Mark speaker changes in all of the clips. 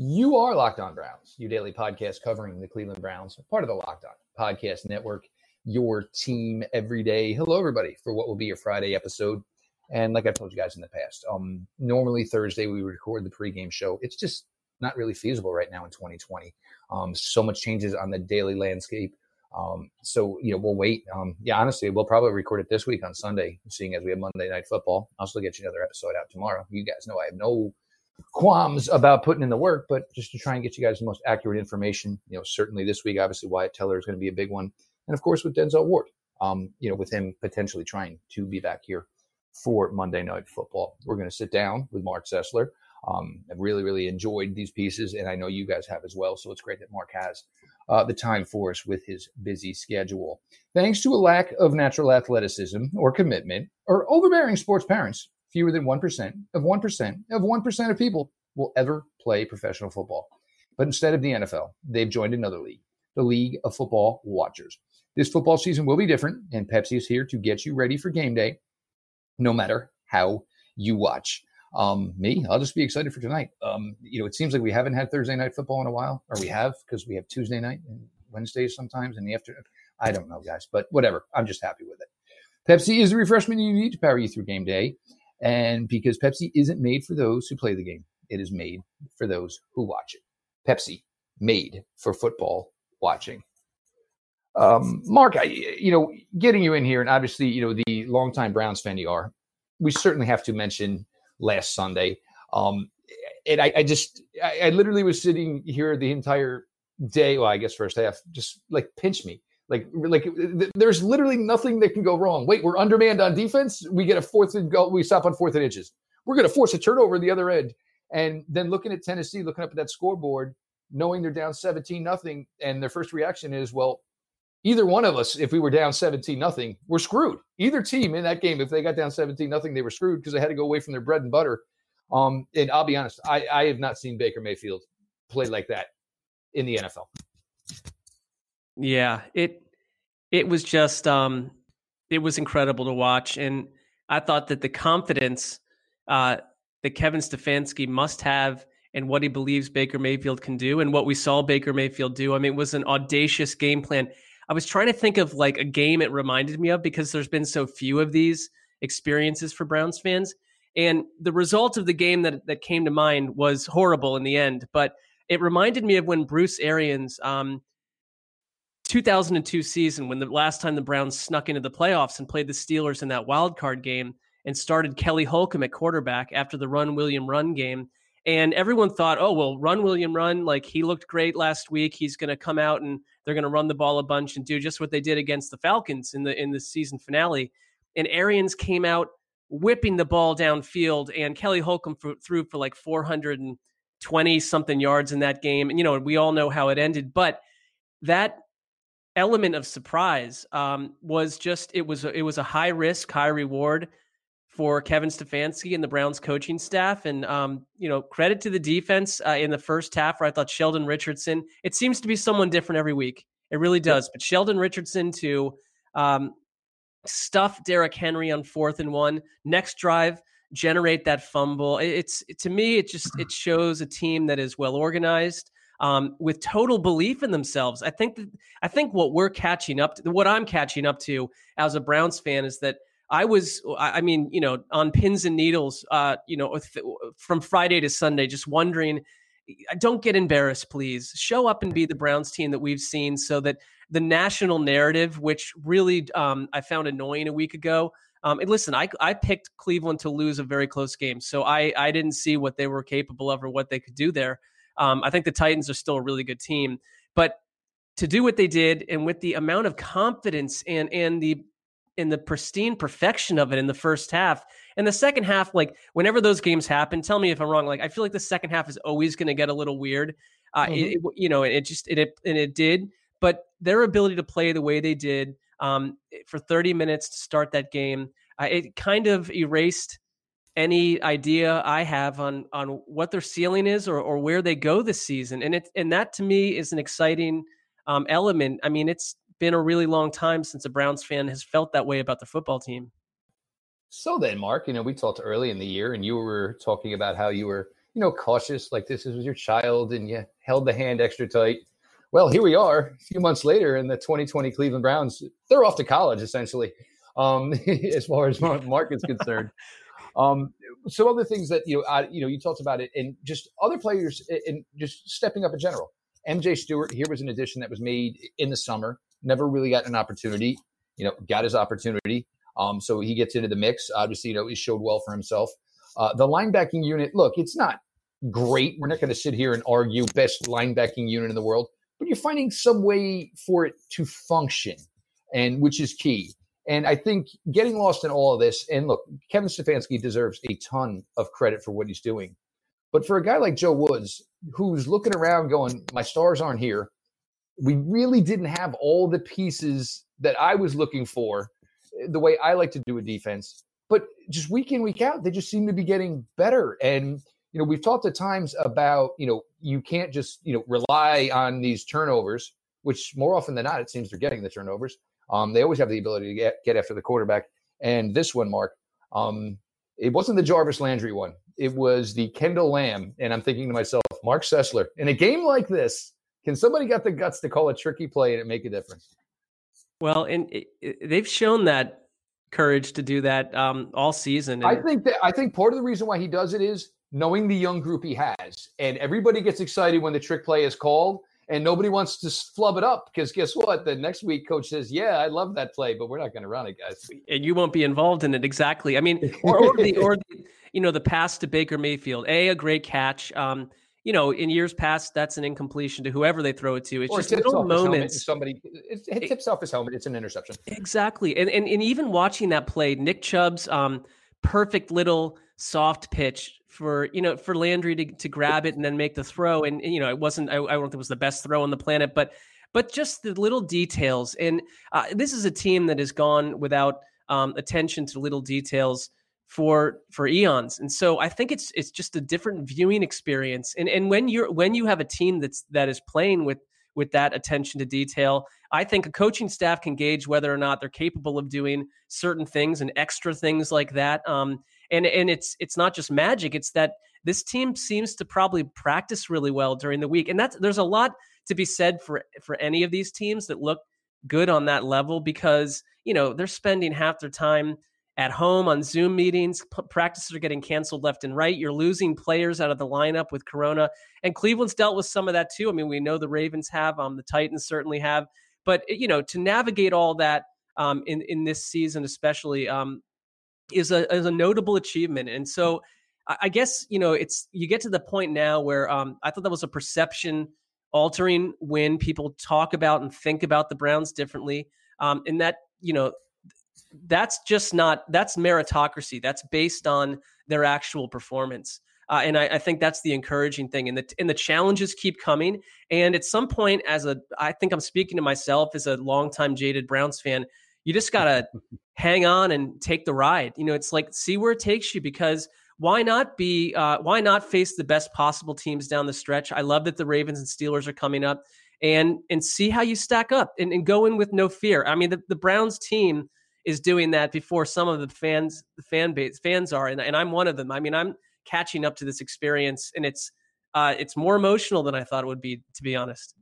Speaker 1: You are Locked On Browns, your daily podcast covering the Cleveland Browns, part of the Locked On Podcast Network, your team every day. Hello, everybody, for what will be your Friday episode. And like I've told you guys in the past, um, normally Thursday we record the pregame show. It's just not really feasible right now in 2020. Um, so much changes on the daily landscape. Um, so you know we'll wait. Um, yeah, honestly, we'll probably record it this week on Sunday, seeing as we have Monday Night Football. I'll still get you another episode out tomorrow. You guys know I have no qualms about putting in the work, but just to try and get you guys the most accurate information. You know, certainly this week, obviously Wyatt Teller is going to be a big one, and of course with Denzel Ward. Um, you know, with him potentially trying to be back here for Monday Night Football, we're going to sit down with Marc Sessler. Um, I've really, really enjoyed these pieces, and I know you guys have as well. So it's great that Marc has uh, the time for us with his busy schedule. Thanks to a lack of natural athleticism or commitment or overbearing sports parents, fewer than 1% of 1% of 1% of people will ever play professional football. But instead of the NFL, they've joined another league, the League of Football Watchers. This football season will be different, and Pepsi is here to get you ready for game day, no matter how you watch. Um, me, I'll just be excited for tonight. Um, you know, it seems like we haven't had Thursday night football in a while, or we have because we have Tuesday night and Wednesdays sometimes in the afternoon. I don't know, guys, but whatever. I'm just happy with it. Pepsi is the refreshment you need to power you through game day. And because Pepsi isn't made for those who play the game, it is made for those who watch it. Pepsi, made for football watching. Um, Marc, I, you know, getting you in here, and obviously, you know, the longtime Browns fan you are, we certainly have to mention last Sunday. Um, and I, I just, I, I, literally was sitting here the entire day. Well, I guess first half, just like pinch me. Like, like there's literally nothing that can go wrong. Wait, we're undermanned on defense. We get a fourth and go. We stop on fourth and inches. We're going to force a turnover the other end. And then looking at Tennessee, looking up at that scoreboard, knowing they're down 17 nothing, and their first reaction is, well, either one of us, if we were down 17 nothing, we're screwed. Either team in that game, if they got down 17 nothing, they were screwed because they had to go away from their bread and butter. Um, and I'll be honest, I, I have not seen Baker Mayfield play like that in the NFL.
Speaker 2: Yeah, it it was just um it was incredible to watch. And I thought that the confidence uh that Kevin Stefanski must have and what he believes Baker Mayfield can do and what we saw Baker Mayfield do. I mean, it was an audacious game plan. I was trying to think of like a game it reminded me of because there's been so few of these experiences for Browns fans. And the result of the game that, that came to mind was horrible in the end, but it reminded me of when Bruce Arians, um, 2002 season, when the last time the Browns snuck into the playoffs and played the Steelers in that wild card game and started Kelly Holcomb at quarterback after the run William run game. And everyone thought, oh, well, run William run. Like he looked great last week. He's going to come out and they're going to run the ball a bunch and do just what they did against the Falcons in the in the season finale. And Arians came out whipping the ball downfield, and Kelly Holcomb threw for like 420 something yards in that game. And you know, we all know how it ended, but that element of surprise um, was just it was it was a high risk, high reward for Kevin Stefanski and the Browns coaching staff. And, um, you know, credit to the defense uh, in the first half where I thought Sheldon Richardson, it seems to be someone different every week. It really does. But Sheldon Richardson to um, stuff Derrick Henry on fourth and one, next drive, generate that fumble. It's it, to me, it just it shows a team that is well organized. Um, with total belief in themselves, I think that I think what we're catching up to, what I'm catching up to as a Browns fan, is that I was, I mean, you know, on pins and needles, uh, you know, from Friday to Sunday, just wondering, don't get embarrassed, please. Show up and be the Browns team that we've seen so that the national narrative, which really um, I found annoying a week ago. Um, and listen, I, I picked Cleveland to lose a very close game, so I, I didn't see what they were capable of or what they could do there. Um, I think the Titans are still a really good team, but to do what they did and with the amount of confidence and and the in the pristine perfection of it in the first half. And the second half, like whenever those games happen, tell me if I'm wrong. Like I feel like the second half is always going to get a little weird. Uh, mm-hmm. it, it, you know, it just it, it and it did, but their ability to play the way they did um, for 30 minutes to start that game, uh, it kind of erased any idea I have on on what their ceiling is or or where they go this season. And it and that to me is an exciting um, element. I mean, it's been a really long time since a Browns fan has felt that way about the football team.
Speaker 1: So then, Marc, you know, we talked early in the year, and you were talking about how you were you know, cautious, like this was your child and you held the hand extra tight. Well, here we are a few months later, and the 2020 Cleveland Browns, they're off to college essentially, um, as far as Marc is concerned. Um, some other things that you know, I, you know, you talked about it, and just other players, and just stepping up in general. MJ Stewart here was an addition that was made in the summer. Never really got an opportunity. You know, got his opportunity. Um, so he gets into the mix. Obviously, you know, he showed well for himself. Uh, the linebacking unit, look, it's not great. We're not going to sit here and argue best linebacking unit in the world, but you're finding some way for it to function, and which is key. And I think getting lost in all of this, and look, Kevin Stefanski deserves a ton of credit for what he's doing. But for a guy like Joe Woods, who's looking around going, my stars aren't here, we really didn't have all the pieces that I was looking for, eh, the way I like to do a defense. But just week in, week out, they just seem to be getting better. And, you know, we've talked at times about, you know, you can't just, you know, rely on these turnovers, which more often than not, it seems they're getting the turnovers. Um, they always have the ability to get, get after the quarterback. And this one, Marc, um, it wasn't the Jarvis Landry one. It was the Kendall Lamb. And I'm thinking to myself, Marc Sessler, in a game like this, can somebody got the guts to call a tricky play and it make a difference?
Speaker 2: Well, and it, it, they've shown that courage to do that um, all season.
Speaker 1: And- I think that I think part of the reason why he does it is knowing the young group he has, and everybody gets excited when the trick play is called and nobody wants to flub it up because guess what? The next week, coach says, "Yeah, I love that play, but we're not going to run it, guys."
Speaker 2: And you won't be involved in it exactly. I mean, or, or the or the, you know the pass to Baker Mayfield, a a great catch. Um, you know, in years past, that's an incompletion to whoever they throw it to. It's or just little moments.
Speaker 1: Somebody it, it tips it, off his helmet. It's an interception.
Speaker 2: Exactly, and and and even watching that play, Nick Chubb's um, perfect little soft pitch for you know for Landry to, to grab it and then make the throw. And, you know, it wasn't I, I, don't think it was the best throw on the planet, but but just the little details. And uh, this is a team that has gone without um, attention to little details for for eons. And so I think it's it's just a different viewing experience. And and when you're when you have a team that's that is playing with with that attention to detail. I think a coaching staff can gauge whether or not they're capable of doing certain things and extra things like that. Um, and and it's it's not just magic it's that this team seems to probably practice really well during the week and that's there's a lot to be said for for any of these teams that look good on that level because you know they're spending half their time at home on Zoom meetings. P- practices are getting canceled left and right. You're losing players out of the lineup with Corona, and Cleveland's dealt with some of that too. I mean, we know the Ravens have, um, the Titans certainly have, but you know, to navigate all that um, in in this season, especially, um, is a is a notable achievement. And so I guess you know it's you get to the point now where um, I thought that was a perception altering when people talk about and think about the Browns differently, um, and that you know that's just not that's meritocracy. That's based on their actual performance. Uh, and I, I, think that's the encouraging thing. And the and the challenges keep coming. And at some point, as a I think I'm speaking to myself as a longtime jaded Browns fan, you just gotta hang on and take the ride. You know, it's like see where it takes you because why not be uh, why not face the best possible teams down the stretch? I love that the Ravens and Steelers are coming up and and see how you stack up and, and go in with no fear. I mean, the, the Browns team is doing that before some of the fans the fan base fans are, and, and I'm one of them. I mean, I'm catching up to this experience, and it's uh, it's more emotional than I thought it would be, to be honest.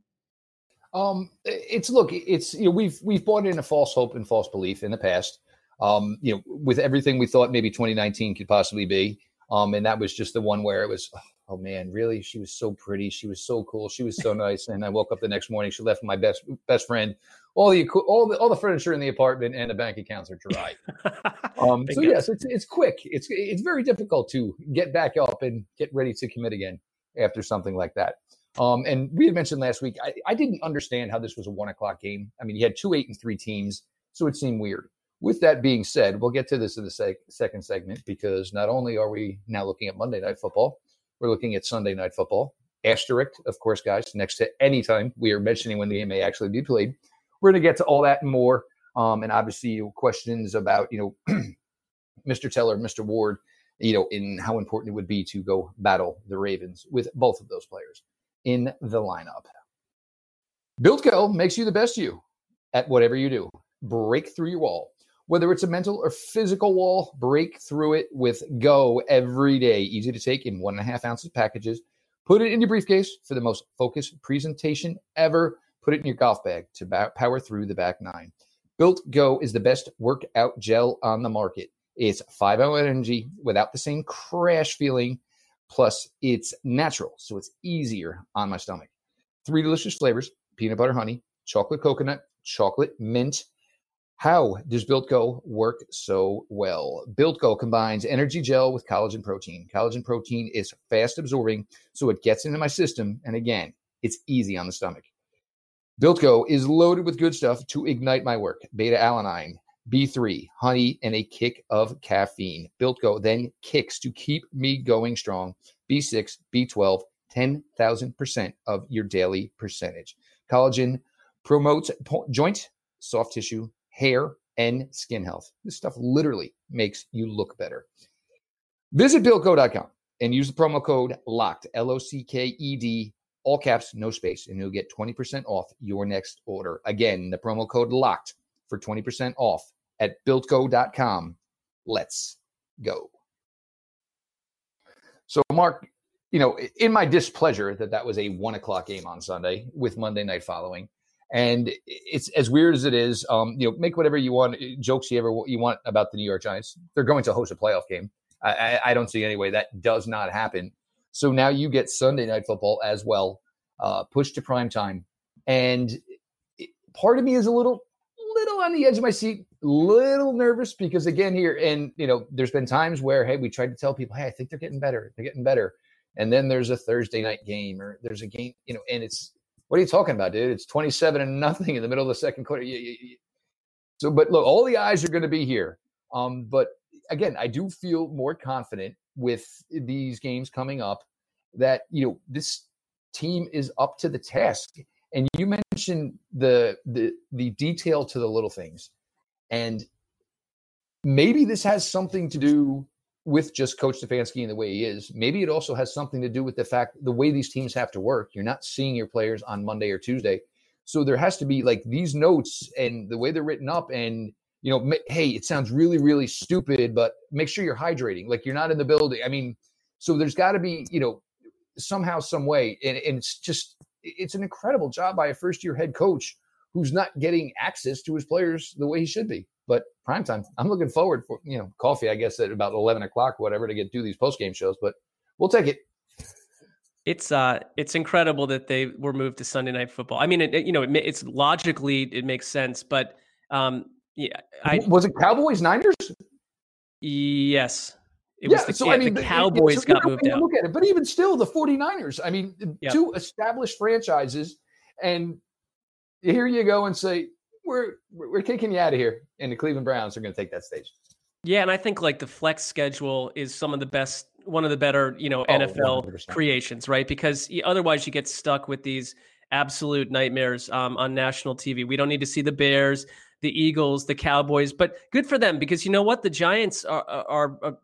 Speaker 1: Um, it's look, it's you know we've we've bought in a false hope and false belief in the past. Um, you know, with everything we thought maybe 2019 could possibly be. Um, and that was just the one where it was, oh man, really? She was so pretty. She was so cool. She was so nice. And I woke up the next morning. She left my best best friend. All the all the all the furniture in the apartment and the bank accounts are dry. um, so yes, it's it's quick. It's it's very difficult to get back up and get ready to commit again after something like that. Um, and we had mentioned last week, I, I didn't understand how this was a one o'clock game. I mean, you had two eight and three teams, so it seemed weird. With that being said, we'll get to this in the sec- second segment because not only are we now looking at Monday Night Football, we're looking at Sunday Night Football. Asterisk, of course, guys, next to any time we are mentioning when the game may actually be played. We're going to get to all that and more. Um, and obviously, questions about, you know, Mr. Teller, Mr. Ward, you know, in how important it would be to go battle the Ravens with both of those players in the lineup. Built Go makes you the best you at whatever you do. Break through your wall Whether it's a mental or physical wall, break through it with Go every day. Easy to take in one and a half ounces packages. Put it in your briefcase for the most focused presentation ever. Put it in your golf bag to power through the back nine. Built Go is the best workout gel on the market. It's 5 hour energy without the same crash feeling. Plus, it's natural, so it's easier on my stomach. Three delicious flavors peanut butter honey, chocolate coconut, chocolate mint. How does Built Go work so well? Built Go combines energy gel with collagen protein. Collagen protein is fast absorbing, so it gets into my system. And again, it's easy on the stomach. Built Go is loaded with good stuff to ignite my work beta alanine, B3, honey, and a kick of caffeine. Built Go then kicks to keep me going strong. B6, B12, 10,000% of your daily percentage. Collagen promotes joint, soft tissue, hair, and skin health. This stuff literally makes you look better. Visit BuiltGo.com and use the promo code LOCKED, L O C K E D all caps, no space, and you'll get 20% off your next order. Again, the promo code locked for 20% off at builtgo.com. Let's go. So, Marc, you know, in my displeasure that that was a one o'clock game on Sunday with Monday night following, and it's as weird as it is. Um, you know, make whatever you want, jokes you ever you want about the New York Giants. They're going to host a playoff game. I, I don't see any way that does not happen. So now you get Sunday night football as well, uh, pushed to prime time. And part of me is a little, little on the edge of my seat, little nervous because again here, and you know, there's been times where hey, we tried to tell people, hey, I think they're getting better, they're getting better, and then there's a Thursday night game or there's a game, you know, and it's what are you talking about, dude? It's 27 and nothing in the middle of the second quarter. So, but look, all the eyes are going to be here. Um, but again, I do feel more confident with these games coming up that you know this team is up to the task. And you mentioned the the the detail to the little things, and maybe this has something to do with just Coach Stefanski and the way he is. Maybe it also has something to do with the fact the way these teams have to work. You're not seeing your players on Monday or Tuesday, so there has to be like these notes and the way they're written up and you know, hey, it sounds really, really stupid, but make sure you're hydrating. Like you're not in the building. I mean, so there's got to be, you know, somehow, some way, and, and it's just, it's an incredible job by a first year head coach who's not getting access to his players the way he should be. But prime time, I'm looking forward for you know coffee, I guess at about 11 o'clock, whatever, to get do these post game shows. But we'll take it.
Speaker 2: It's uh, it's incredible that they were moved to Sunday night football. I mean, it, you know, it, it's logically it makes sense, but um, yeah, I
Speaker 1: was it Cowboys Niners.
Speaker 2: Yes,
Speaker 1: it yeah, the, so I mean, the Cowboys so, got moved out. Look at it, but even still, the 49ers. I mean, yep. two established franchises, and here you go and say we're we're kicking you out of here, and the Cleveland Browns are going to take that stage.
Speaker 2: Yeah, and I think like the flex schedule is some of the best, one of the better, you know, oh, NFL 100%. creations, right? Because otherwise, you get stuck with these absolute nightmares um, on national TV. We don't need to see the Bears the Eagles, the Cowboys, but good for them because you know what? The Giants are, are, are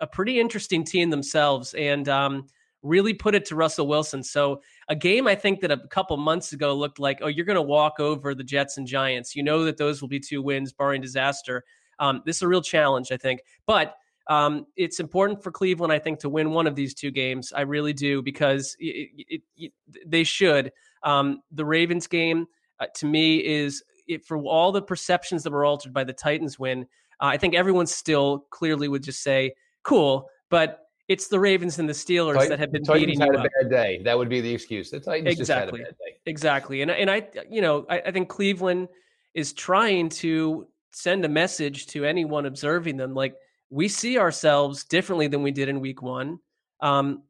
Speaker 2: a pretty interesting team themselves and um, really put it to Russell Wilson. So, a game I think that a couple months ago looked like, oh, you're going to walk over the Jets and Giants. You know that those will be two wins, barring disaster. Um, this is a real challenge, I think. But um, it's important for Cleveland, I think, to win one of these two games. I really do because it, it, it, they should. Um, the Ravens game, uh, to me, is for all the perceptions that were altered by the Titans win, uh, I think everyone still clearly would just say, "Cool," but it's the Ravens and the Steelers Titans, that have been Titans beating
Speaker 1: had
Speaker 2: you
Speaker 1: a
Speaker 2: up.
Speaker 1: bad day. That would be the excuse. The Titans exactly. Just had a bad day.
Speaker 2: Exactly. And and I you know I, I think Cleveland is trying to send a message to anyone observing them like we see ourselves differently than we did in week one. Um,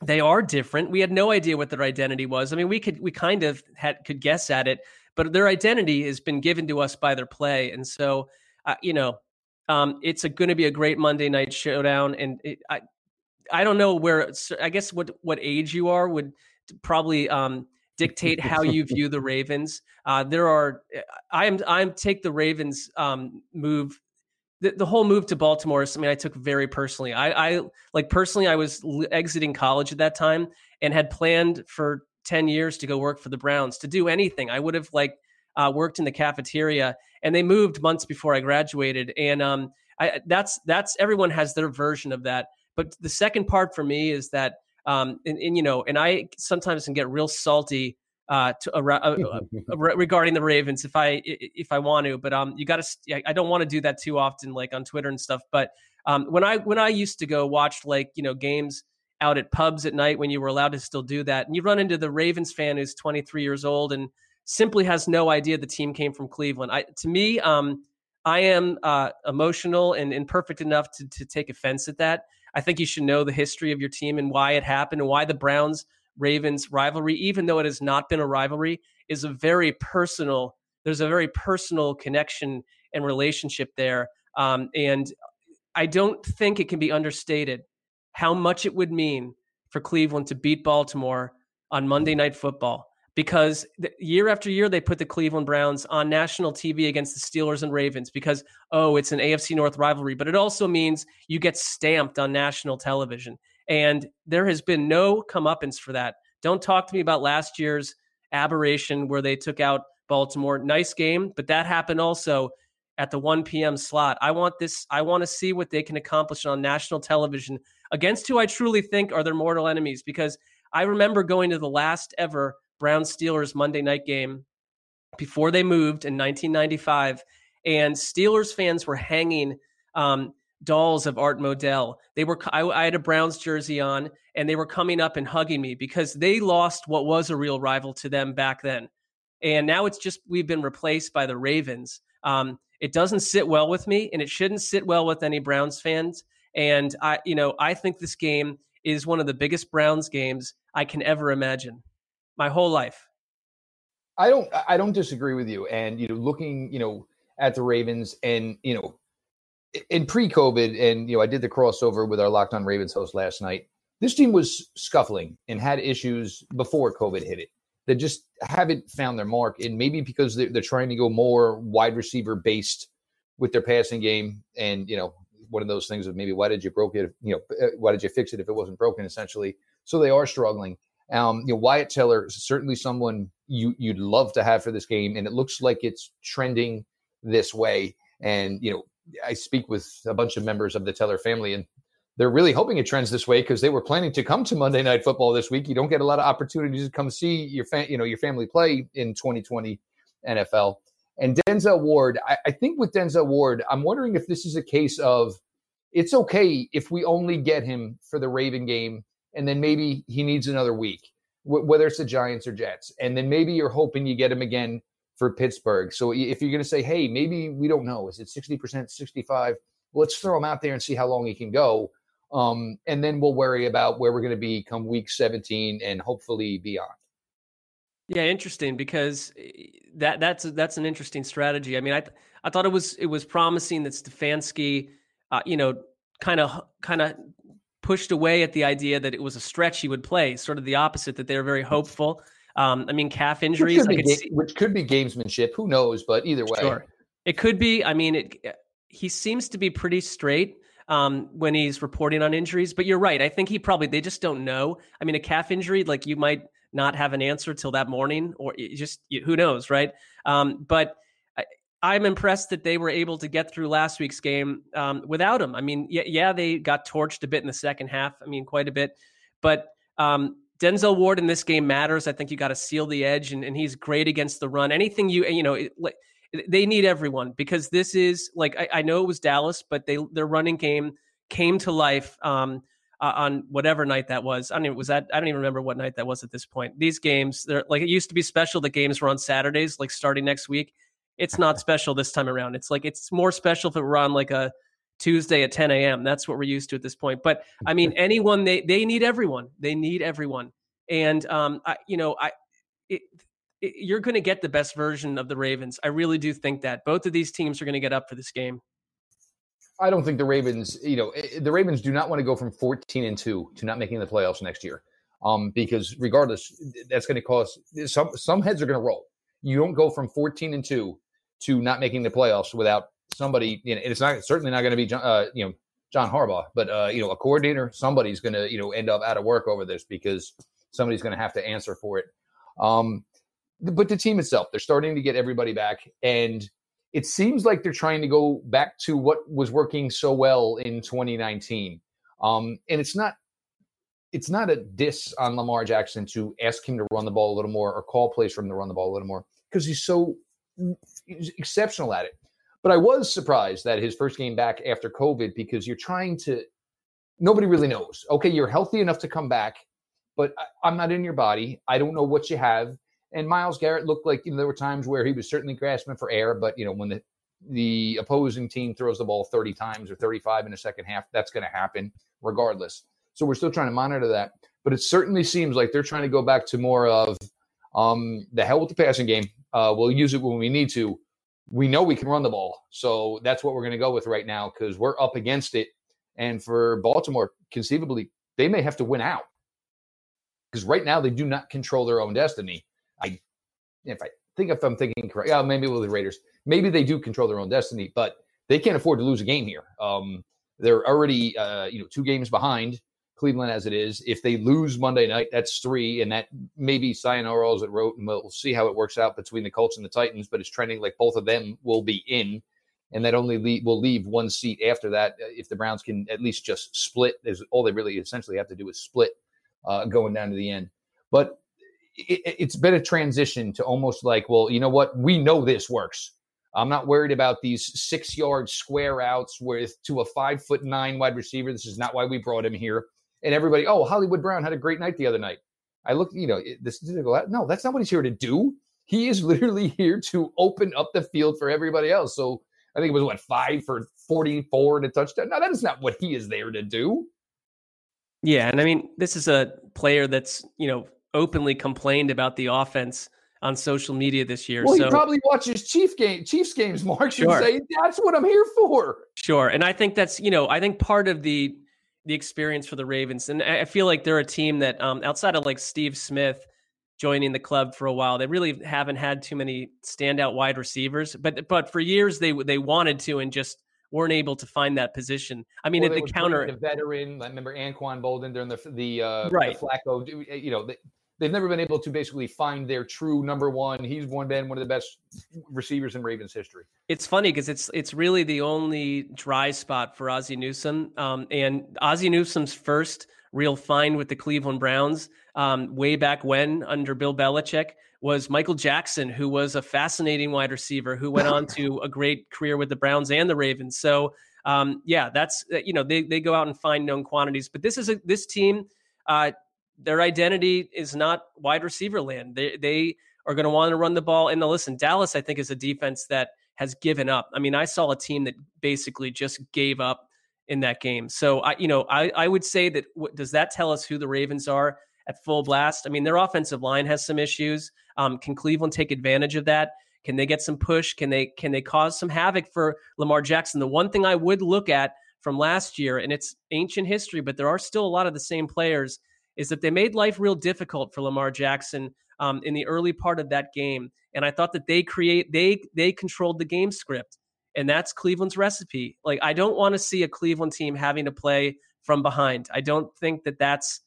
Speaker 2: they are different. We had no idea what their identity was. I mean, we could we kind of had could guess at it, but their identity has been given to us by their play. And so, uh, you know, um, it's going to be a great Monday night showdown. And it, I, I don't know where. I guess what what age you are would probably um, dictate how you view the Ravens. Uh, there are. I am. I am take the Ravens um, move. The, the whole move to Baltimore. I mean, I took very personally. I, I like personally. I was exiting college at that time and had planned for 10 years to go work for the Browns to do anything. I would have like uh, worked in the cafeteria, and they moved months before I graduated. And um, I, that's that's everyone has their version of that. But the second part for me is that, um, and, and you know, and I sometimes can get real salty uh, to, uh, uh, uh regarding the Ravens if I if I want to, but um, you got to. I don't want to do that too often, like on Twitter and stuff. But um, when I when I used to go watch like you know games out at pubs at night when you were allowed to still do that, and you run into the Ravens fan who's 23 years old and simply has no idea the team came from Cleveland. I to me, um, I am uh, emotional and imperfect enough to to take offense at that. I think you should know the history of your team and why it happened and why the Browns Ravens rivalry, even though it has not been a rivalry, is a very personal. There's a very personal connection and relationship there, um, and I don't think it can be understated how much it would mean for Cleveland to beat Baltimore on Monday Night Football because year after year they put the Cleveland Browns on national TV against the Steelers and Ravens because oh it's an AFC North rivalry but it also means you get stamped on national television and there has been no comeuppance for that. Don't talk to me about last year's aberration where they took out Baltimore. Nice game, but that happened also at the 1 p.m. slot. I want this. I want to see what they can accomplish on national television against who I truly think are their mortal enemies. Because I remember going to the last ever Brown Steelers Monday night game before they moved in 1995, and Steelers fans were hanging um, dolls of Art Modell. They were I, I, had a Browns jersey on, and they were coming up and hugging me because they lost what was a real rival to them back then, and now it's just we've been replaced by the Ravens. Um, it doesn't sit well with me, and it shouldn't sit well with any Browns fans. And I, you know, I think this game is one of the biggest Browns games I can ever imagine, my whole life.
Speaker 1: I don't, I don't disagree with you. And you know, looking, you know, at the Ravens, and you know, in pre-COVID, and you know, I did the crossover with our Locked On Ravens host last night. This team was scuffling and had issues before COVID hit it that just haven't found their mark. And maybe because they're, they're trying to go more wide receiver based with their passing game. And, you know, one of those things of maybe why did you broke it? You know, uh, why did you fix it if it wasn't broken essentially? So they are struggling. Um, you know, Wyatt Teller is certainly someone you you'd love to have for this game, and it looks like it's trending this way. And you know, I speak with a bunch of members of the Teller family, and they're really hoping it trends this way because they were planning to come to Monday Night Football this week. You don't get a lot of opportunities to come see your fa- you know your family play in 2020 NFL. And Denzel Ward, I, I think with Denzel Ward, I'm wondering if this is a case of it's okay if we only get him for the Raven game, and then maybe he needs another week, w- whether it's the Giants or Jets, and then maybe you're hoping you get him again for Pittsburgh. So if you're going to say, hey, maybe we don't know, is it 60%, 65? Let's throw him out there and see how long he can go. Um, and then we'll worry about where we're going to be come week 17 and hopefully beyond.
Speaker 2: Yeah, interesting because eh, that that's that's an interesting strategy. I mean, I th- I thought it was it was promising that Stefanski, uh, you know, kind of kind of pushed away at the idea that it was a stretch he would play. Sort of the opposite that they were very hopeful. Um, I mean, calf injuries,
Speaker 1: which could, ga- which could, be gamesmanship. Who knows? But either way, sure.
Speaker 2: it could be. I mean, it, eh, he seems to be pretty straight um, when he's reporting on injuries. But you're right. I think he probably they just don't know. I mean, a calf injury, like you might not have an answer till that morning, or just who knows, right? Um, but I'm impressed that they were able to get through last week's game um, without him. I mean, yeah, yeah, they got torched a bit in the second half. I mean, quite a bit, but. Um, Denzel Ward in this game matters. I think you got to seal the edge, and, and he's great against the run. Anything you you know, it, they need everyone because this is like I, I, know it was Dallas, but they their running game came to life um, uh, on whatever night that was. I don't even was that I don't even remember what night that was at this point. These games, they're like it used to be special. The games were on Saturdays, like starting next week. It's not special this time around. It's like it's more special if it were on like a Tuesday at 10 a.m. That's what we're used to at this point. But I mean, anyone they they need everyone. They need everyone. And um, I, you know, I it, you're going to get the best version of the Ravens. I really do think that both of these teams are going to get up for this game.
Speaker 1: I don't think the Ravens, you know, eh, the Ravens do not want to go from 14 and 2 to not making the playoffs next year. Um, because regardless, that's going to cause some some heads are going to roll. You don't go from 14 and 2 to not making the playoffs without somebody, you know, it's not certainly not going to be uh, you know, John Harbaugh, but uh, you know, a coordinator, somebody's going to, you know, end up out of work over this because somebody's going to have to answer for it. Um, but the team itself, they're starting to get everybody back, and it seems like they're trying to go back to what was working so well in 2019. Um, and it's not it's not a diss on Lamar Jackson to ask him to run the ball a little more or call plays for him to run the ball a little more because he's so he's exceptional at it. But I was surprised that his first game back after COVID because you're trying to nobody really knows. Okay, you're healthy enough to come back, but I, am not in your body. I don't know what you have. And Myles Garrett looked like you know there were times where he was certainly grasping for air, but you know when the the opposing team throws the ball 30 times or 35 in the second half, that's going to happen regardless. So we're still trying to monitor that. But it certainly seems like they're trying to go back to more of um, the hell with the passing game. Uh, we'll use it when we need to. We know we can run the ball. So that's what we're going to go with right now because we're up against it. And for Baltimore, conceivably, they may have to win out because right now they do not control their own destiny. I, if I think if I'm thinking correct, yeah, maybe with the Raiders, maybe they do control their own destiny, but they can't afford to lose a game here. Um, they're already, uh, you know, two games behind Cleveland as it is. If they lose Monday night, that's three, and that maybe sayonara as it wrote, and we'll see how it works out between the Colts and the Titans. But it's trending like both of them will be in, and that only leave, will leave one seat after that. Uh, if the Browns can at least just split, is all they really essentially have to do is split uh, going down to the end. But it, it's been a transition to almost like, well, you know what? We know this works. I'm not worried about these six yard square outs with to a five foot nine wide receiver. This is not why we brought him here and everybody, oh, Hollywood Brown had a great night the other night. I looked, you know, this go, no, that's not what he's here to do. He is literally here to open up the field for everybody else. So I think it was what five for 44 and a touchdown. No, that is not what he is there to do.
Speaker 2: Yeah. And I mean, this is a player that's, you know, openly complained about the offense on social media this year.
Speaker 1: Well,
Speaker 2: so,
Speaker 1: he probably watches Chief game, Chiefs games, Marc, sure. say that's what I'm here for.
Speaker 2: Sure. And I think that's, you know, I think part of the the experience for the Ravens. And I feel like they're a team that, um, outside of like Steve Smith joining the club for a while, they really haven't had too many standout wide receivers. But but for years they they wanted to and just weren't able to find that position. I mean, well, at the counter,
Speaker 1: the veteran. I remember Anquan Boldin during the the uh, right the Flacco. You know, they've never been able to basically find their true number one. He's one been one of the best receivers in Ravens history.
Speaker 2: It's funny because it's it's really the only dry spot for Ozzie Newsome. Um, and Ozzie Newsome's first real find with the Cleveland Browns um, way back when under Bill Belichick was Michael Jackson, who was a fascinating wide receiver who went on to a great career with the Browns and the Ravens. So um, yeah, that's uh, you know they they go out and find known quantities, but this is a this team. Uh, their identity is not wide receiver land. They they are going to want to run the ball. And now listen, Dallas, I think, is a defense that has given up. I mean, I saw a team that basically just gave up in that game. So I, you know, I I would say that does that tell us who the Ravens are at full blast? I mean, their offensive line has some issues. Um, can Cleveland take advantage of that? Can they get some push? Can they can they cause some havoc for Lamar Jackson? The one thing I would look at from last year, and it's ancient history, but there are still a lot of the same players is that they made life real difficult for Lamar Jackson um, in the early part of that game. And I thought that they create they they controlled the game script, and that's Cleveland's recipe. Like I don't want to see a Cleveland team having to play from behind. I don't think that that's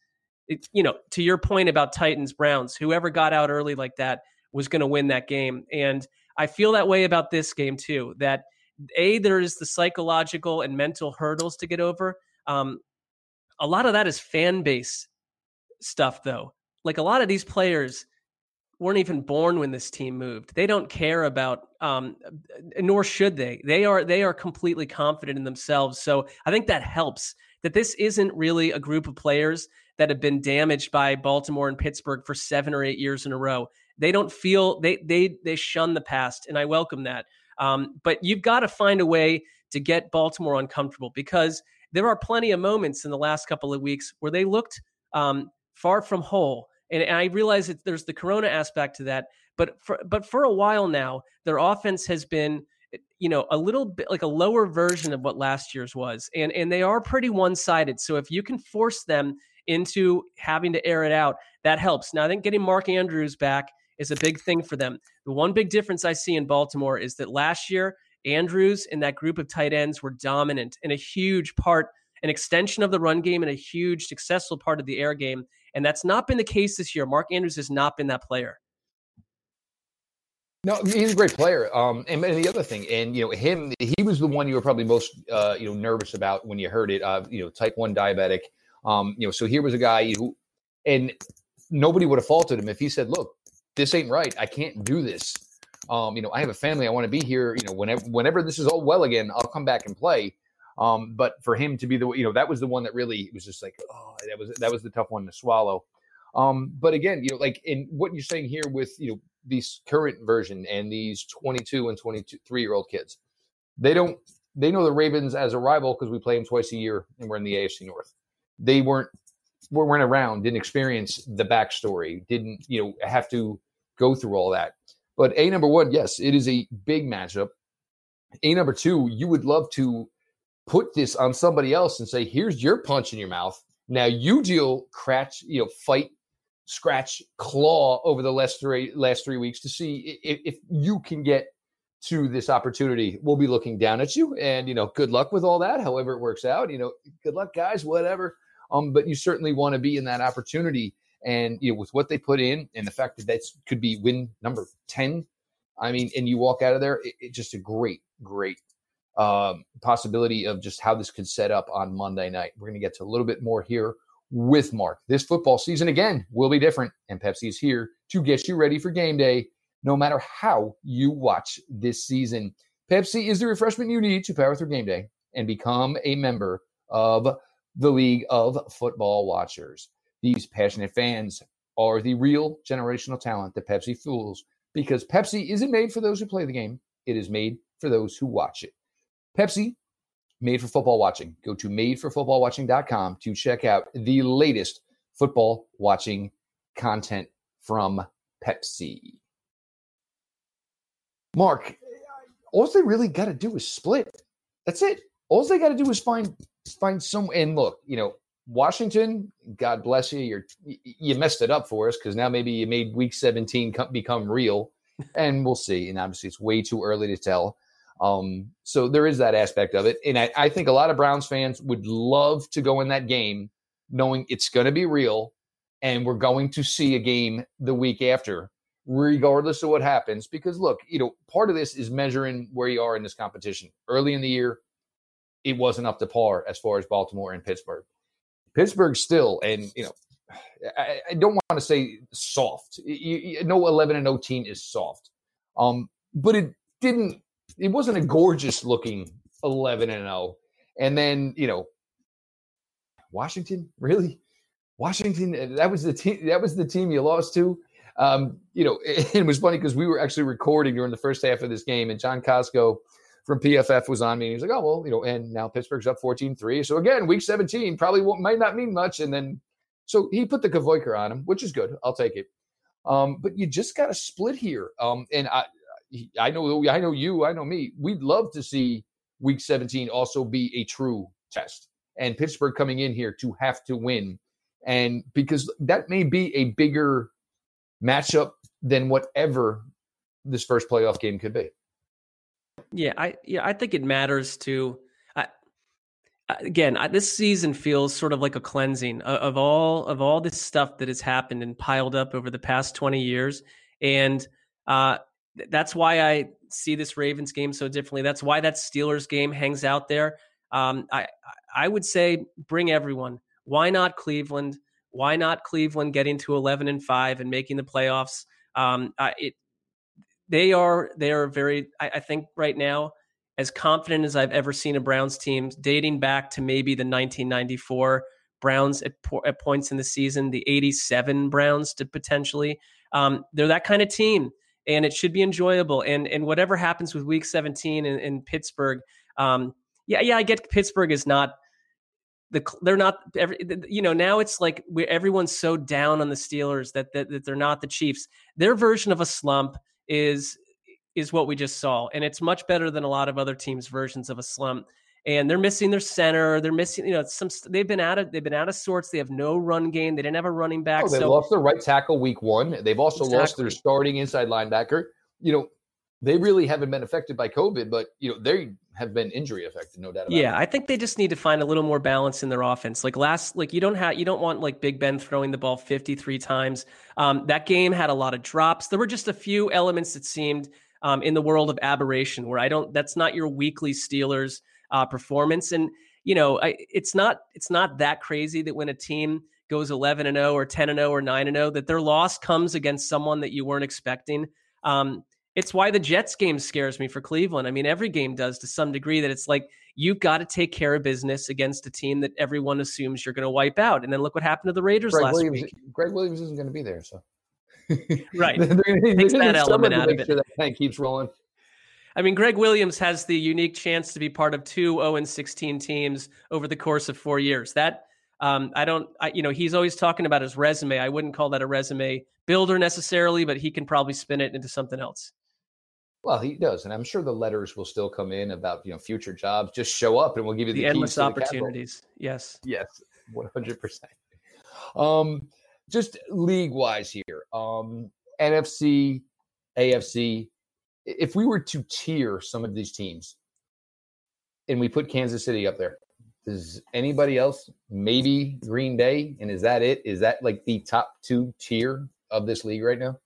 Speaker 2: you know to your point about Titans Browns. Whoever got out early like that was going to win that game, and I feel that way about this game too. That a there is the psychological and mental hurdles to get over. Um, a lot of that is fan base stuff though. Like a lot of these players weren't even born when this team moved. They don't care about um, nor should they. They are they are completely confident in themselves. So I think that helps that this isn't really a group of players that have been damaged by Baltimore and Pittsburgh for 7 or 8 years in a row. They don't feel they they they shun the past and I welcome that. Um, but you've got to find a way to get Baltimore uncomfortable because there are plenty of moments in the last couple of weeks where they looked um, far from whole. And, and I realize that there's the corona aspect to that, but for but for a while now, their offense has been you know a little bit like a lower version of what last year's was and and they are pretty one-sided so if you can force them into having to air it out that helps now i think getting mark andrews back is a big thing for them the one big difference i see in baltimore is that last year andrews and that group of tight ends were dominant and a huge part an extension of the run game and a huge successful part of the air game and that's not been the case this year. Mark Andrews has not been that player.
Speaker 1: No, he's a great player. Um, and, and, the other thing, and you know, him, he was the one you were probably most, uh, you know, nervous about when you heard it. Uh, you know, type one diabetic. Um, you know, so here was a guy who, and nobody would have faulted him if he said, "Look, this ain't right. I can't do this. Um, you know, I have a family. I want to be here. You know, whenever whenever this is all well again, I'll come back and play." Um, but for him to be the, you know, that was the one that really was just like, oh, that was that was the tough one to swallow. Um, but again, you know, like in what you're saying here with you know these current version and these 22 and 23 year old kids. They don't they know the Ravens as a rival because we play them twice a year and we're in the AFC North. They weren't weren't around, didn't experience the backstory, didn't you know have to go through all that. But a number one, yes, it is a big matchup. A number two, you would love to put this on somebody else and say, "Here's your punch in your mouth. Now you deal, crash, you know, fight scratch, claw over the last three last three weeks to see if, if you can get to this opportunity. We'll be looking down at you, and you know, good luck with all that. However it works out, you know, good luck, guys. Whatever. Um, but you certainly want to be in that opportunity, and you know, with what they put in, and the fact that that could be win number ten. I mean, and you walk out of there, it, it just a great, great um, possibility of just how this could set up on Monday night. We're going to get to a little bit more here with Marc. This football season, again, will be different, and Pepsi is here to get you ready for game day, no matter how you watch this season. Pepsi is the refreshment you need to power through game day and become a member of the League of Football Watchers. These passionate fans are the real generational talent that Pepsi fuels because Pepsi isn't made for those who play the game, it is made for those who watch it. Pepsi Made for Football Watching. Go to madeforfootballwatching.com to check out the latest football watching content from Pepsi. Marc, all they really got to do is split. That's it. All they got to do is find find some. And look, you know, Washington. God bless you. You're you messed it up for us because now maybe you made Week 17 become real, and we'll see. And obviously, it's way too early to tell. Um, so there is that aspect of it. And I, I think a lot of Browns fans would love to go in that game knowing it's going to be real and we're going to see a game the week after, regardless of what happens. Because look, you know, part of this is measuring where you are in this competition. Early in the year, it wasn't up to par as far as Baltimore and Pittsburgh. Pittsburgh still, and you know, I, I don't want to say soft. You, you, no 11 and 0 team is soft, um, but it didn't it wasn't a gorgeous looking 11 and 0. And then, you know, Washington, really? Washington, uh, that was the team that was the team you lost to. Um, you know, it, it was funny because we were actually recording during the first half of this game, and John Costco from PFF was on me. And he was like, oh, well, you know, and now Pittsburgh's up 14 3. So again, week 17 probably might not mean much. And then, so he put the Kavoyker on him, which is good. I'll take it. Um, but you just got to split here. Um, and I, I know I know you, I know me. We'd love to see week 17 also be a true test and Pittsburgh coming in here to have to win. And because that may be a bigger matchup than whatever this first playoff game could be.
Speaker 2: Yeah, I yeah, I think it matters to I, again, I, this season feels sort of like a cleansing of, of all of all this stuff that has happened and piled up over the past 20 years and uh, that's why I see this Ravens game so differently. That's why that Steelers game hangs out there. Um, I I would say bring everyone. Why not Cleveland? Why not Cleveland getting to eleven and five and making the playoffs? Um, I, it they are they are very. I, I think right now as confident as I've ever seen a Browns team, dating back to maybe the 1994 Browns at, at points in the season, the 87 Browns to potentially. Um, they're that kind of team and it should be enjoyable. And and whatever happens with Week 17 in, in Pittsburgh, um, yeah, yeah, I get Pittsburgh is not the they're not every you know now it's like everyone's so down on the Steelers that, that that they're not the Chiefs. Their version of a slump is is what we just saw, and it's much better than a lot of other teams' versions of a slump and they're missing their center. They're missing, you know, some. They've been out of they've been out of sorts. They have no run game. They didn't have a running back.
Speaker 1: Oh, they
Speaker 2: so,
Speaker 1: lost their right tackle week one. They've also exactly. lost their starting inside linebacker. You know, they really haven't been affected by COVID, but you know they have been injury affected, no doubt.
Speaker 2: yeah,
Speaker 1: it.
Speaker 2: I think they just need to find a little more balance in their offense. Like last, like you don't have you don't want like Big Ben throwing the ball fifty three times. Um, that game had a lot of drops. There were just a few elements that seemed um, in the world of aberration where I don't. That's not your weekly Steelers uh, performance, and you know I, it's not it's not that crazy that when a team goes 11 and 0 or 10 and 0 or 9 and 0 that their loss comes against someone that you weren't expecting. Um, it's why the Jets game scares me for Cleveland. I mean, every game does to some degree that it's like you've got to take care of business against a team that everyone assumes you're going to wipe out. And then look what happened to the Raiders
Speaker 1: Gregg
Speaker 2: last
Speaker 1: Williams,
Speaker 2: week.
Speaker 1: Gregg Williams isn't going to be there, so
Speaker 2: right takes that element out of it.
Speaker 1: Sure that tank keeps rolling.
Speaker 2: I mean, Gregg Williams has the unique chance to be part of two 0 and 16 teams over the course of four years. That um, I don't, I, you know, he's always talking about his resume. I wouldn't call that a resume builder necessarily, but he can probably spin it into something else.
Speaker 1: Well, he does, and I'm sure the letters will still come in about you know future jobs. Just show up, and we'll give you the,
Speaker 2: the endless opportunities. yes,
Speaker 1: yes, 100. percent Um, just league wise here, um, NFC, AFC. If we were to tier some of these teams, and we put Kansas City up there, does anybody else? Maybe Green Bay, and is that it? Is that like the top two tier of this league right now?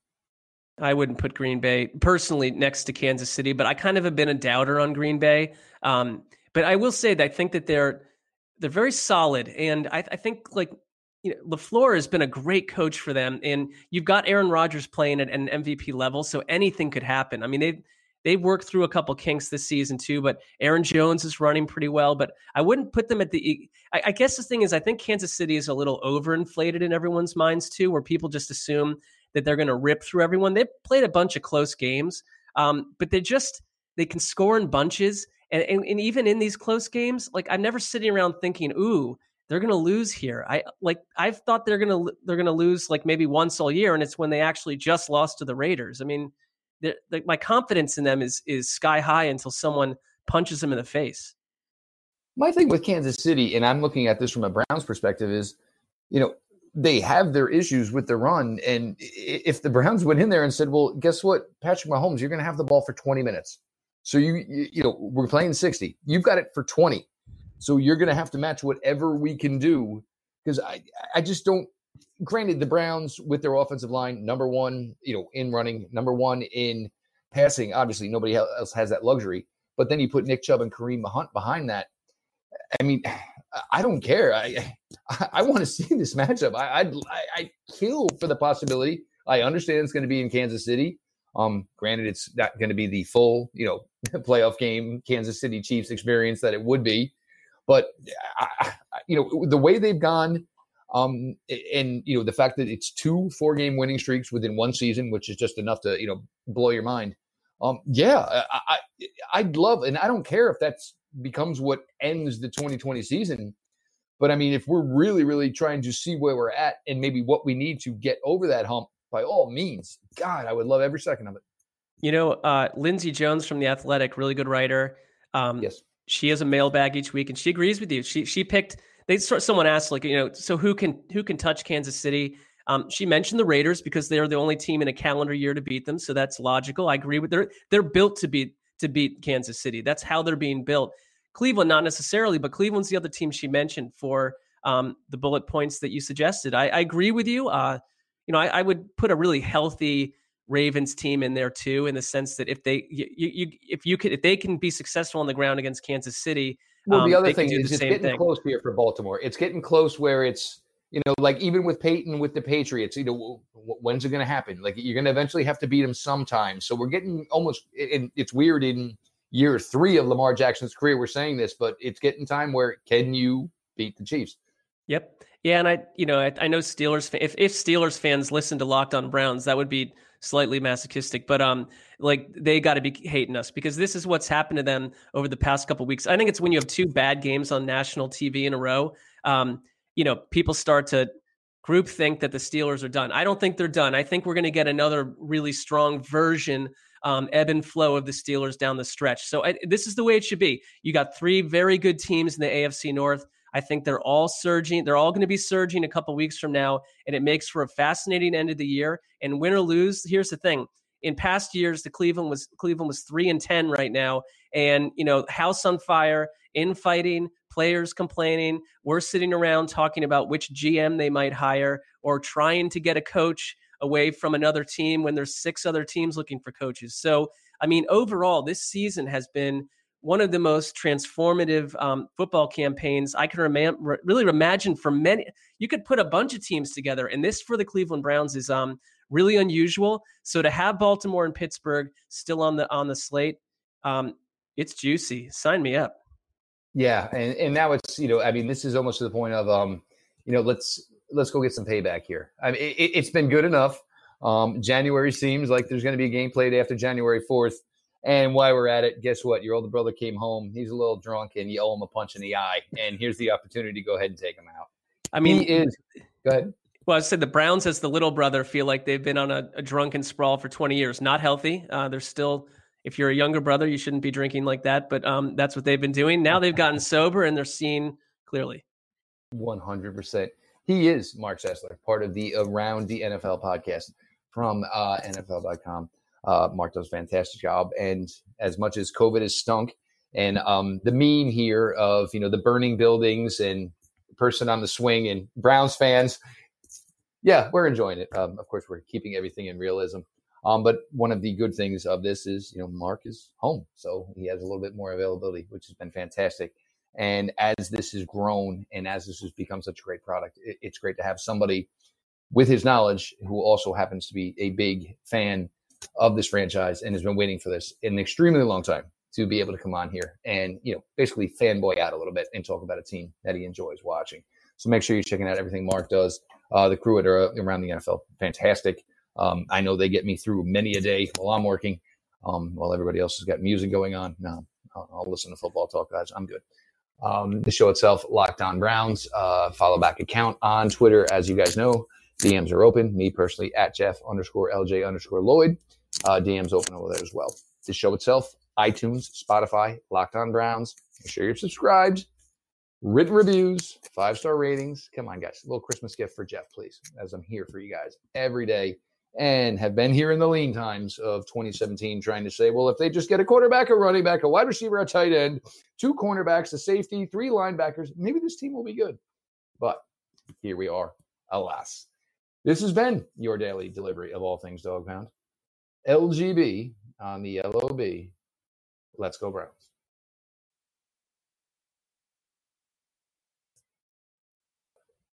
Speaker 2: I wouldn't put Green Bay personally next to Kansas City, but I kind of have been a doubter on Green Bay. Um, but I will say that I think that they're they're very solid, and I, I think like you know, LaFleur has been a great coach for them, and you've got Aaron Rodgers playing at an MVP level, so anything could happen. I mean, they they've worked through a couple kinks this season too, but Aaron Jones is running pretty well. But I wouldn't put them at the. I, I guess the thing is, I think Kansas City is a little overinflated in everyone's minds too, where people just assume that they're going to rip through everyone. They've played a bunch of close games, um, but they just they can score in bunches, and, and and even in these close games, like I'm never sitting around thinking, "Ooh, they're going to lose here." I like I've thought they're going to they're going to lose like maybe once all year, and it's when they actually just lost to the Raiders. I mean, my confidence in them is is sky high until someone punches them in the face.
Speaker 1: My thing with Kansas City, and I'm looking at this from a Browns perspective, is you know they have their issues with the run. And if the Browns went in there and said, well, guess what? Patrick Mahomes, you're going to have the ball for 20 minutes. So you, you know, we're playing 60. You've got it for 20. So you're going to have to match whatever we can do. Because I, I just don't, granted, the Browns with their offensive line, number one, you know, in running, number one in passing. Obviously, nobody else has that luxury. But then you put Nick Chubb and Kareem Hunt behind that. I mean, I don't care. I I, want to see this matchup. I, I'd I, I kill for the possibility. I understand it's going to be in Kansas City. Um, granted, it's not going to be the full, you know, playoff game Kansas City Chiefs experience that it would be, but I, you know the way they've gone, um, and you know the fact that it's two four game winning streaks within one season, which is just enough to you know blow your mind. Um, yeah, I, I I'd love, and I don't care if that's becomes what ends the 2020 season. But I mean, if we're really, really trying to see where we're at and maybe what we need to get over that hump, by all means, God, I would love every second of it.
Speaker 2: You know, uh, Lindsay Jones from the Athletic, really good writer. Um,
Speaker 1: yes,
Speaker 2: she has a mailbag each week, and she agrees with you. She she picked. They someone asked like you know, so who can who can touch Kansas City? Um, she mentioned the Raiders because they're the only team in a calendar year to beat them, so that's logical. I agree with her. They're built to beat to beat Kansas City. That's how they're being built. Cleveland, not necessarily, but Cleveland's the other team she mentioned for um, the bullet points that you suggested. I, I agree with you. Uh, you know, I, I, would put a really healthy Ravens team in there too, in the sense that if they, you, you if you could, if they can be successful on the ground against Kansas City,
Speaker 1: well, the um, other thing is it's getting thing. close here for Baltimore. It's getting close where it's you know, like even with Peyton with the Patriots, you know, when's it going to happen? Like you're going to eventually have to beat them sometime. So we're getting almost. And it's weird in year three of Lamar Jackson's career. We're saying this, but it's getting time where can you beat the Chiefs?
Speaker 2: Yep. Yeah, and I, you know, I, I know Steelers. If if Steelers fans listen to Locked On Browns, that would be slightly masochistic. But um, like they got to be hating us because this is what's happened to them over the past couple weeks. I think it's when you have two bad games on national TV in a row. Um, you know, people start to group think that the Steelers are done. I don't think they're done. I think we're going to get another really strong version, um, ebb and flow of the Steelers down the stretch. So I, this is the way it should be. You got three very good teams in the AFC North. I think they're all surging. They're all going to be surging a couple weeks from now, and it makes for a fascinating end of the year. And win or lose, here's the thing: in past years, the Cleveland was Cleveland was three and ten right now, and you know, house on fire, infighting, players complaining. We're sitting around talking about which GM they might hire or trying to get a coach away from another team when there's six other teams looking for coaches. So, I mean, overall, this season has been one of the most transformative um, football campaigns I can really imagine for many. You could put a bunch of teams together, and this for the Cleveland Browns is um, really unusual. So to have Baltimore and Pittsburgh still on the on the slate, um, it's juicy. Sign me up.
Speaker 1: Yeah, and and now it's you know I mean this is almost to the point of um you know let's let's go get some payback here. I mean it, has been good enough. Um, January seems like there's going to be a game played after January fourth. And while we're at it, guess what? Your older brother came home. He's a little drunk, and you owe him a punch in the eye. And here's the opportunity to go ahead and take him out.
Speaker 2: I mean,
Speaker 1: he is. Go ahead.
Speaker 2: Well, I said the Browns, as the little brother, feel like they've been on a, a drunken sprawl for 20 years. Not healthy. Uh, they're still if you're a younger brother, you shouldn't be drinking like that. But um, that's what they've been doing. Now they've gotten sober and they're seen clearly.
Speaker 1: 100%. He is Marc Sessler, part of the Around the NFL podcast from uh, NFL.com. Uh, Marc does a fantastic job. And as much as COVID has stunk, and um, the meme here of you know the burning buildings and person on the swing and Browns fans, yeah, we're enjoying it. Um, of course, we're keeping everything in realism. Um, but one of the good things of this is, you know, Marc is home, so he has a little bit more availability, which has been fantastic. And as this has grown and as this has become such a great product, it, it's great to have somebody with his knowledge who also happens to be a big fan of this franchise and has been waiting for this in an extremely long time to be able to come on here and you know basically fanboy out a little bit and talk about a team that he enjoys watching. So make sure you're checking out everything Marc does. Uh, the crew at uh, around the NFL, fantastic. Um, I know they get me through many a day while I'm working, um, while everybody else has got music going on. No, I'll, I'll listen to football talk, guys. I'm good. Um, the show itself, Locked On Browns, uh, follow back account on Twitter. As you guys know, DMs are open. Me personally at Jeff underscore LJ underscore Lloyd. Uh, DMs open over there as well. The show itself, iTunes, Spotify, Locked On Browns. Make sure you're subscribed. Written reviews, five star ratings. Come on, guys. A little Christmas gift for Jeff, please, as I'm here for you guys every day and have been here in the lean times of 2017 trying to say, well, if they just get a quarterback, a running back, a wide receiver, a tight end, two cornerbacks, a safety, three linebackers, maybe this team will be good. But here we are, alas. This has been your daily delivery of all things dog pound. LGB on the LOB. Let's go Browns.